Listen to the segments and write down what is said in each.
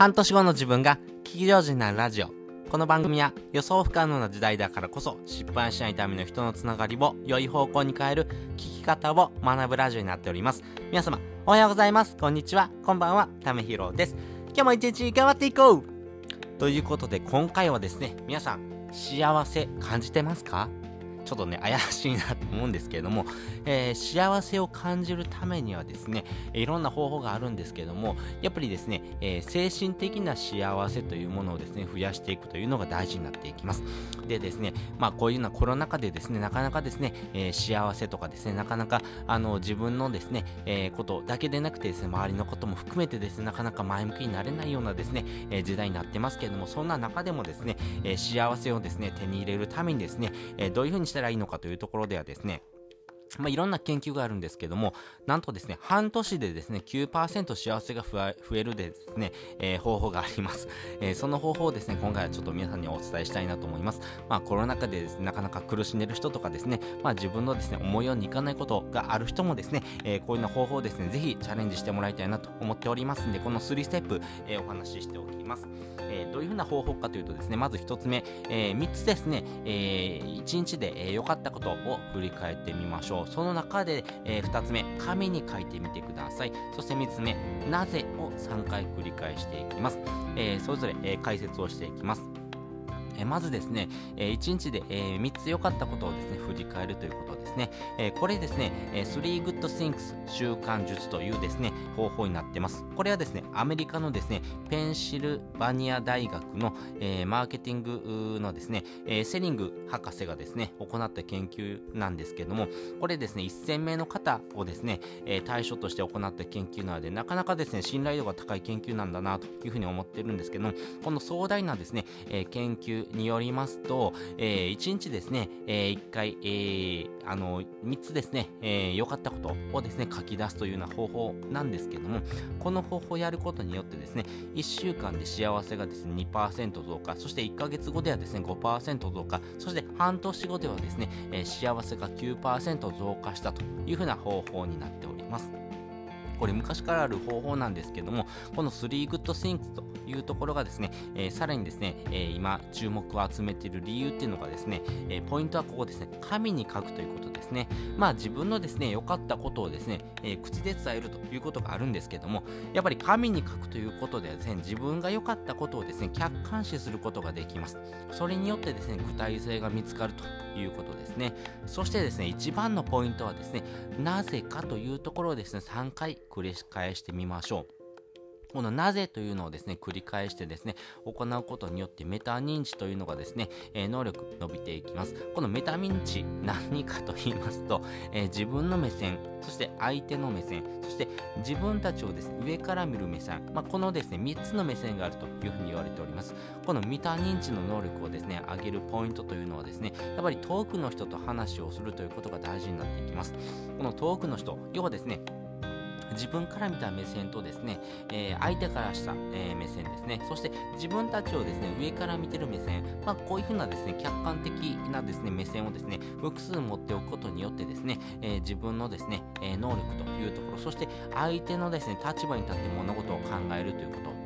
半年後の自分が聞き上手になるラジオ。この番組は予想不可能な時代だからこそ失敗しないための人のつながりを良い方向に変える聞き方を学ぶラジオになっております。皆様、おはようございます。こんにちは。こんばんは。ためひろです。今日も一日頑張っていこう？ということで今回はですね、皆さん、幸せ感じてますか？ちょっとね、怪しいなと思うんですけれども、えー、幸せを感じるためにはですね、いろんな方法があるんですけども、やっぱりですね、えー、精神的な幸せというものをですね、増やしていくというのが大事になっていきます。でですね、まあこういうようなコロナ禍でですね、なかなかですね、えー、幸せとかですね、なかなかあの自分のですね、えことだけでなくてですね、周りのことも含めてですね、なかなか前向きになれないようなですね、え時代になってますけれども、そんな中でもですね、え幸せをですね、手に入れるためにですね、えどういうふうにしたらいいのかというところではですね、まあ、いろんな研究があるんですけども、なんとですね、半年でですね、9%幸せが増えるでですね、えー、方法があります。えー、その方法をですね、今回はちょっと皆さんにお伝えしたいなと思います。まあ、コロナ禍ででね、なかなか苦しんでる人とかですね、まあ、自分のですね、思いようにいかないことがある人もですね、えー、こういうな方法をですね、ぜひチャレンジしてもらいたいなと思っておりますんで、この3ステップ、えお話ししておきます。えどういうふうな方法かというとですね、まず1つ目、え3つですね、え1日で良、えかったことを振り返ってみましょう。その中で、えー、2つ目、紙に書いてみてください。そして3つ目、なぜを3回繰り返していきます。えー、それぞれ、えー、解説をしていきます。えまずですね、え1日で、え3つ良かったことをですね、振り返るということですね。えこれですね、え3 Good Things 習慣術というですね、方法になってます。これはですね、アメリカのですね、ペンシルバニア大学の、えマーケティングのですね、えセリング博士がですね、行った研究なんですけども、これですね、1000名の方をですね、え対象として行った研究なので、なかなかですね、信頼度が高い研究なんだなというふうに思ってるんですけども、この壮大なですね、え研究によりますと、えー、1日ですね、えー、1回、えー、あの、3つですね、え良かったことをですね、書き出すというような方法なんですけども、この方法をやることによってですね、1週間で幸せがですね、2%増加、そして1ヶ月後ではですね、5%増加、そして半年後ではですね、え幸せが9%増加したというふうな方法になっております。これ昔からある方法なんですけども、この3 Good Things というところがですね、えー、さらにですね、えー、今注目を集めている理由っていうのがですね、えー、ポイントはここですね、紙に書くということですね。まあ自分のですね、良かったことをですね、え口で伝えるということがあるんですけども、やっぱり紙に書くということではですね、自分が良かったことをですね、客観視することができます。それによってですね、具体性が見つかるということですね。そしてですね、一番のポイントはですね、なぜかというところをですね、3回繰り返してみましょう。このなぜというのをですね、繰り返してですね、行うことによってメタ認知というのがですね、えー、能力伸びていきます。このメタ認知何かと言いますと、えー、自分の目線、そして相手の目線、そして自分たちをですね、上から見る目線、まあ、このですね、3つの目線があるというふうに言われております。このメタ認知の能力をですね、上げるポイントというのはですね、やっぱり遠くの人と話をするということが大事になっていきます。この遠くの人、要はですね、自分から見た目線とですね、えー、相手からした、えー、目線ですね、そして自分たちをですね、上から見てる目線、まあ、こういうふうなですね、客観的なですね、目線をですね、複数持っておくことによってですね、えー、自分のですね、え能力というところ、そして相手のですね、立場に立って物事を考えるということ。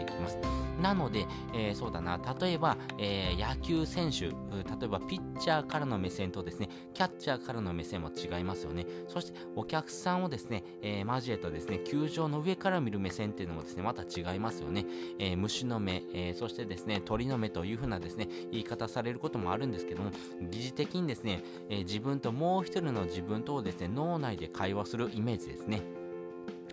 いきます。なので、えー、そうだな、例えば、えー、野球選手、例えばピッチャーからの目線とですね、キャッチャーからの目線も違いますよね。そしてお客さんをですね、えー、交えたですね、球場の上から見る目線っていうのもですね、また違いますよね。え虫の目、えそしてですね、鳥の目というふうなですね、言い方されることもあるんですけども、疑似的にですね、え自分ともう一人の自分とですね、脳内で会話するイメージですね。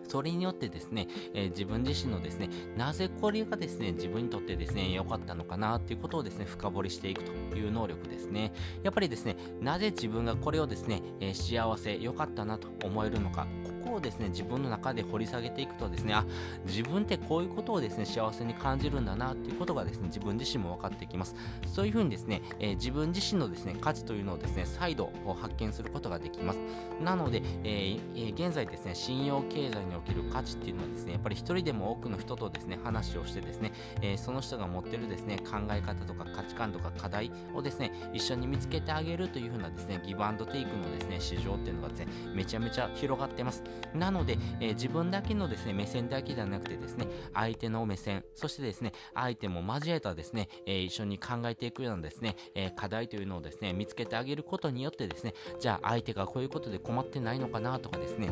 それによってですね、えー、自分自身のですね、なぜこれがですね、自分にとってですね、良かったのかなっていうことをですね、深掘りしていくという能力ですね。やっぱりですね、なぜ自分がこれをですね、えー、幸せ、良かったなと思えるのか、をですね、自分の中で掘り下げていくとですね、あ、自分ってこういうことをですね、幸せに感じるんだなっていうことがですね、自分自身も分かってきます。そういうふうにですね、えー、自分自身のですね、価値というのをですね、再度発見することができます。なので、えー、現在ですね、信用経済における価値っていうのはですね、やっぱり一人でも多くの人とですね、話をしてですね、えー、その人が持ってるですね、考え方とか価値観とか課題をですね、一緒に見つけてあげるというふうなですね、ギブアンドテイクのですね、市場っていうのがですね、めちゃめちゃ広がってます。なので、えー、自分だけのですね、目線だけではなくてですね、相手の目線、そしてですね、相手も交えたですね、えー、一緒に考えていくようなですね、え課題というのをですね、見つけてあげることによってですね、じゃあ相手がこういうことで困ってないのかなとかですね、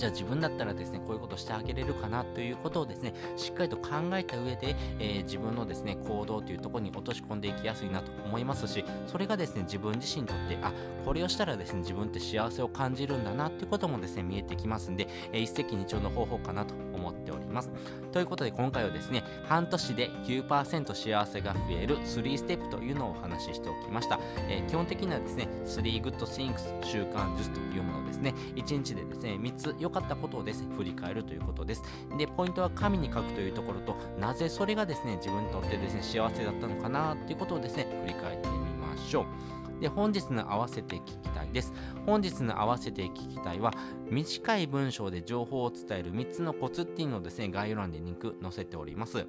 じゃあ自分だったらですね、こういうことしてあげれるかなということをですね、しっかりと考えた上で、えー、自分のですね、行動というところに落とし込んでいきやすいなと思いますし、それがですね、自分自身にとって、あ、これをしたらですね、自分って幸せを感じるんだなっていうこともですね、見えてきますんで、えー、一石二鳥の方法かなと思っております。ということで今回はですね、半年で9%幸せが増える3ステップというのをお話ししておきました。えー、基本的にはですね、3 Good Things 習慣術というものですね、1日でですね、3つ良かったことをですね、振り返るということです。で、ポイントは紙に書くというところと、なぜそれがですね、自分にとってですね、幸せだったのかなっていうことをですね、振り返ってみましょう。で、本日の合わせて聞きたいです。本日の合わせて聞きたいは、短い文章で情報を伝える3つのコツっていうのをですね、概要欄でリンク載せております。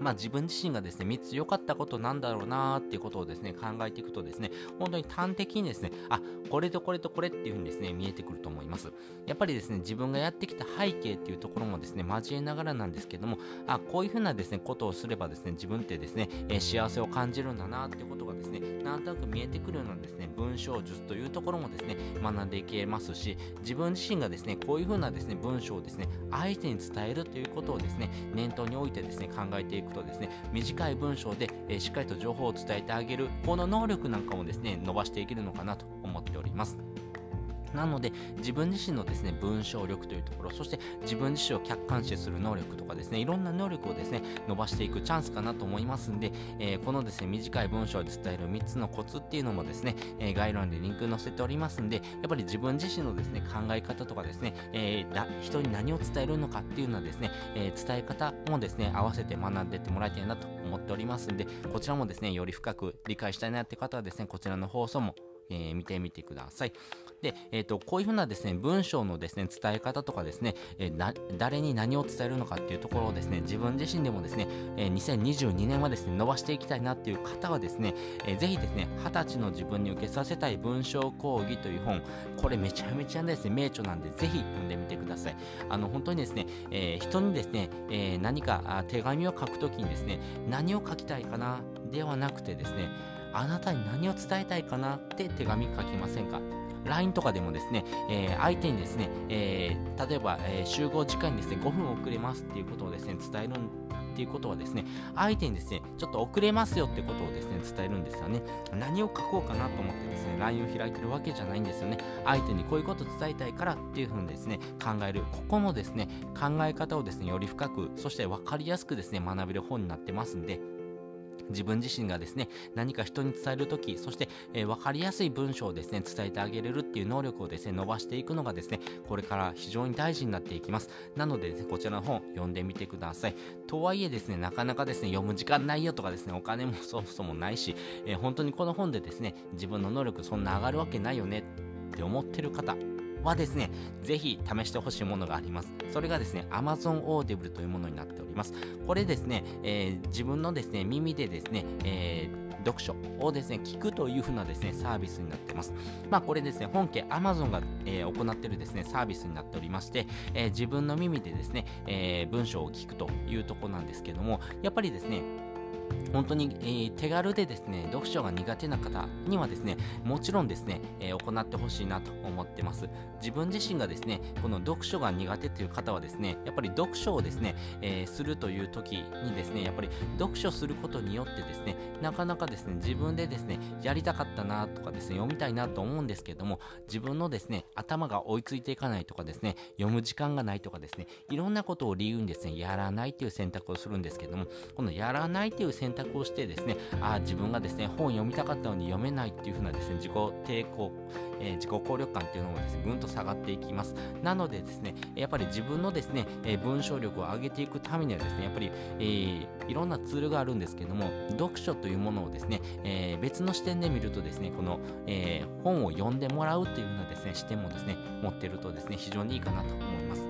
まあ、自分自身がですね、3つ良かったことなんだろうなーっていうことをですね、考えていくとですね、本当に端的にですね、あ、これとこれとこれっていうふうにですね、見えてくると思います。やっぱりですね、自分がやってきた背景っていうところもですね、交えながらなんですけども、あ、こういうふうなですね、ことをすればですね、自分ってですね、えー、幸せを感じるんだなってことですね、なんとなく見えてくるようなですね、文章術というところもですね、学んでいけますし、自分自身がですね、こういうふうなですね、文章をですね、相手に伝えるということをですね、念頭に置いてですね、考えていくとですね、短い文章で、えー、しっかりと情報を伝えてあげる、この能力なんかもですね、伸ばしていけるのかなと思っております。なので、自分自身のですね、文章力というところ、そして自分自身を客観視する能力とかですね、いろんな能力をですね、伸ばしていくチャンスかなと思いますんで、えー、このですね、短い文章で伝える3つのコツっていうのもですね、えー、概要欄でリンク載せておりますんで、やっぱり自分自身のですね、考え方とかですね、えー、人に何を伝えるのかっていうのはですね、え伝え方もですね、合わせて学んでってもらいたいなと思っておりますんで、こちらもですね、より深く理解したいなって方はですね、こちらの放送もえー、見てみてください。で、えっ、ー、と、こういうふうなですね、文章のですね、伝え方とかですね、えー、誰に何を伝えるのかっていうところをですね、自分自身でもですね、えー、2022年はですね、伸ばしていきたいなっていう方はですね、えー、ぜひですね、20歳の自分に受けさせたい文章講義という本、これめちゃめちゃですね、名著なんで、ぜひ読んでみてください。あの、本当にですね、えー、人にですね、えー、何か手紙を書くときにですね、何を書きたいかな、ではなくてですね、あなたに何を伝えたいかなって手紙書きませんか？LINE とかでもですね、えー、相手にですね、えー、例えば、えー、集合時間にですね、5分遅れますっていうことをですね、伝えるっていうことはですね、相手にですね、ちょっと遅れますよってことをですね、伝えるんですよね。何を書こうかなと思ってですね、LINE を開いてるわけじゃないんですよね。相手にこういうこと伝えたいからっていうふうにですね、考える。ここもですね、考え方をですね、より深く、そして分かりやすくですね、学べる本になってますんで、自分自身がですね、何か人に伝えるとき、そして、えー、分かりやすい文章をですね、伝えてあげれるっていう能力をですね、伸ばしていくのがですね、これから非常に大事になっていきます。なのでですね、こちらの本読んでみてください。とはいえですね、なかなかですね、読む時間ないよとかですね、お金も そもそもないし、えー、本当にこの本でですね、自分の能力そんな上がるわけないよねって思ってる方、はですね、ぜひ試してほしいものがあります。それがですね、Amazon Audible というものになっております。これですね、えー、自分のですね、耳でですね、えー読書をですね、聞くというふうなですね、サービスになってます。まあこれですね、本家 Amazon が、えー、行っているですね、サービスになっておりまして、えー、自分の耳でですね、えー、文章を聞くというとこなんですけども、やっぱりですね、本当に、えー、手軽でですね、読書が苦手な方にはですね、もちろんですね、えー、行ってほしいなと思ってます。自分自身がですね、この読書が苦手という方はですね、やっぱり読書をですね、えー、するという時にですね、やっぱり読書することによってですね、なかなかですね、自分でですね、やりたかったなとかですね、読みたいなと思うんですけども、自分のですね、頭が追いついていかないとかですね、読む時間がないとかですね、いろんなことを理由にですね、やらないという選択をするんですけども、このやらないという選択をしてですね、あ自分がですね、本読みたかったのに読めないっていう風なですね、自己抵抗、えー、自己効力感っていうのもですね、ぐんと下がっていきます。なのでですね、やっぱり自分のですね、えー、文章力を上げていくためにはですね、やっぱり、えー、いろんなツールがあるんですけども、読書というものをですね、え、別の視点で見るとですね、この、え、本を読んでもらうというようなですね、視点もですね、持ってるとですね、非常にいいかなと思います。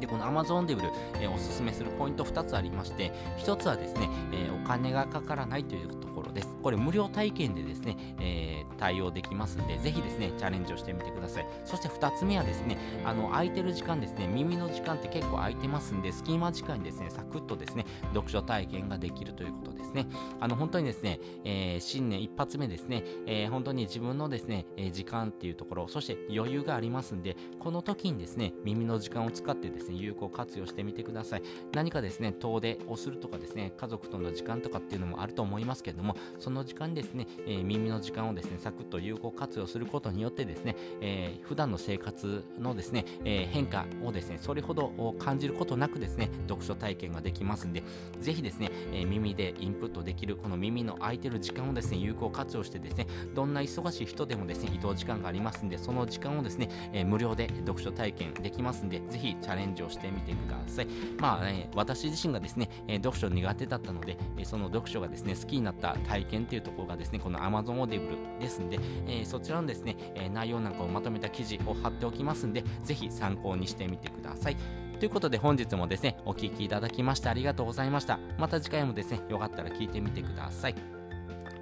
で、この Amazon デブル、えー、おすすめするポイント2つありまして、1つはですね、えー、お金がかからないというところです。これ無料体験でですね、えー、対応できますんで、ぜひですね、チャレンジをしてみてください。そして2つ目はですね、あの、空いてる時間ですね、耳の時間って結構空いてますんで、隙間時間にですね、サクッとですね、読書体験ができるということですね。あの、本当にですね、えー、新年一発目ですね、えー、本当に自分のですね、え時間っていうところ、そして余裕がありますんで、この時にですね、耳の時間を使ってですね、有効活用してみてください。何かですね、遠出をするとかですね、家族との時間とかっていうのもあると思いますけれども、その時間ですね、えー、耳の時間をですね、サクッと有効活用することによってですね、えー、普段の生活のですね、えー、変化をですね、それほど感じることなくですね、読書体験ができますんで、ぜひですね、えー、耳でインプットできるこの耳の空いてる時間をですね、有効活用してですね、どんな忙しい人でもですね、移動時間がありますんで、その時間をですね、えー、無料で読書体験できますんで、ぜひチャレンジをしてみてください。まあ、ね、私自身がですね、えー、読書苦手だったので、えー、その読書がですね、好きになった体験っていうところがですね、この Amazon Audible ですんで、えー、そちらのですね、え内容なんかをまとめた記事を貼っておきますんで、ぜひ参考にしてみてください。ということで本日もですね、お聴きいただきましてありがとうございました。また次回もですね、よかったら聞いてみてください。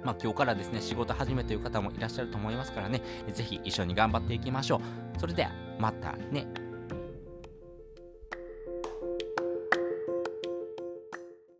まあ、今日からですね、仕事始めという方もいらっしゃると思いますからね、ぜひ一緒に頑張っていきましょう。それでは、またね。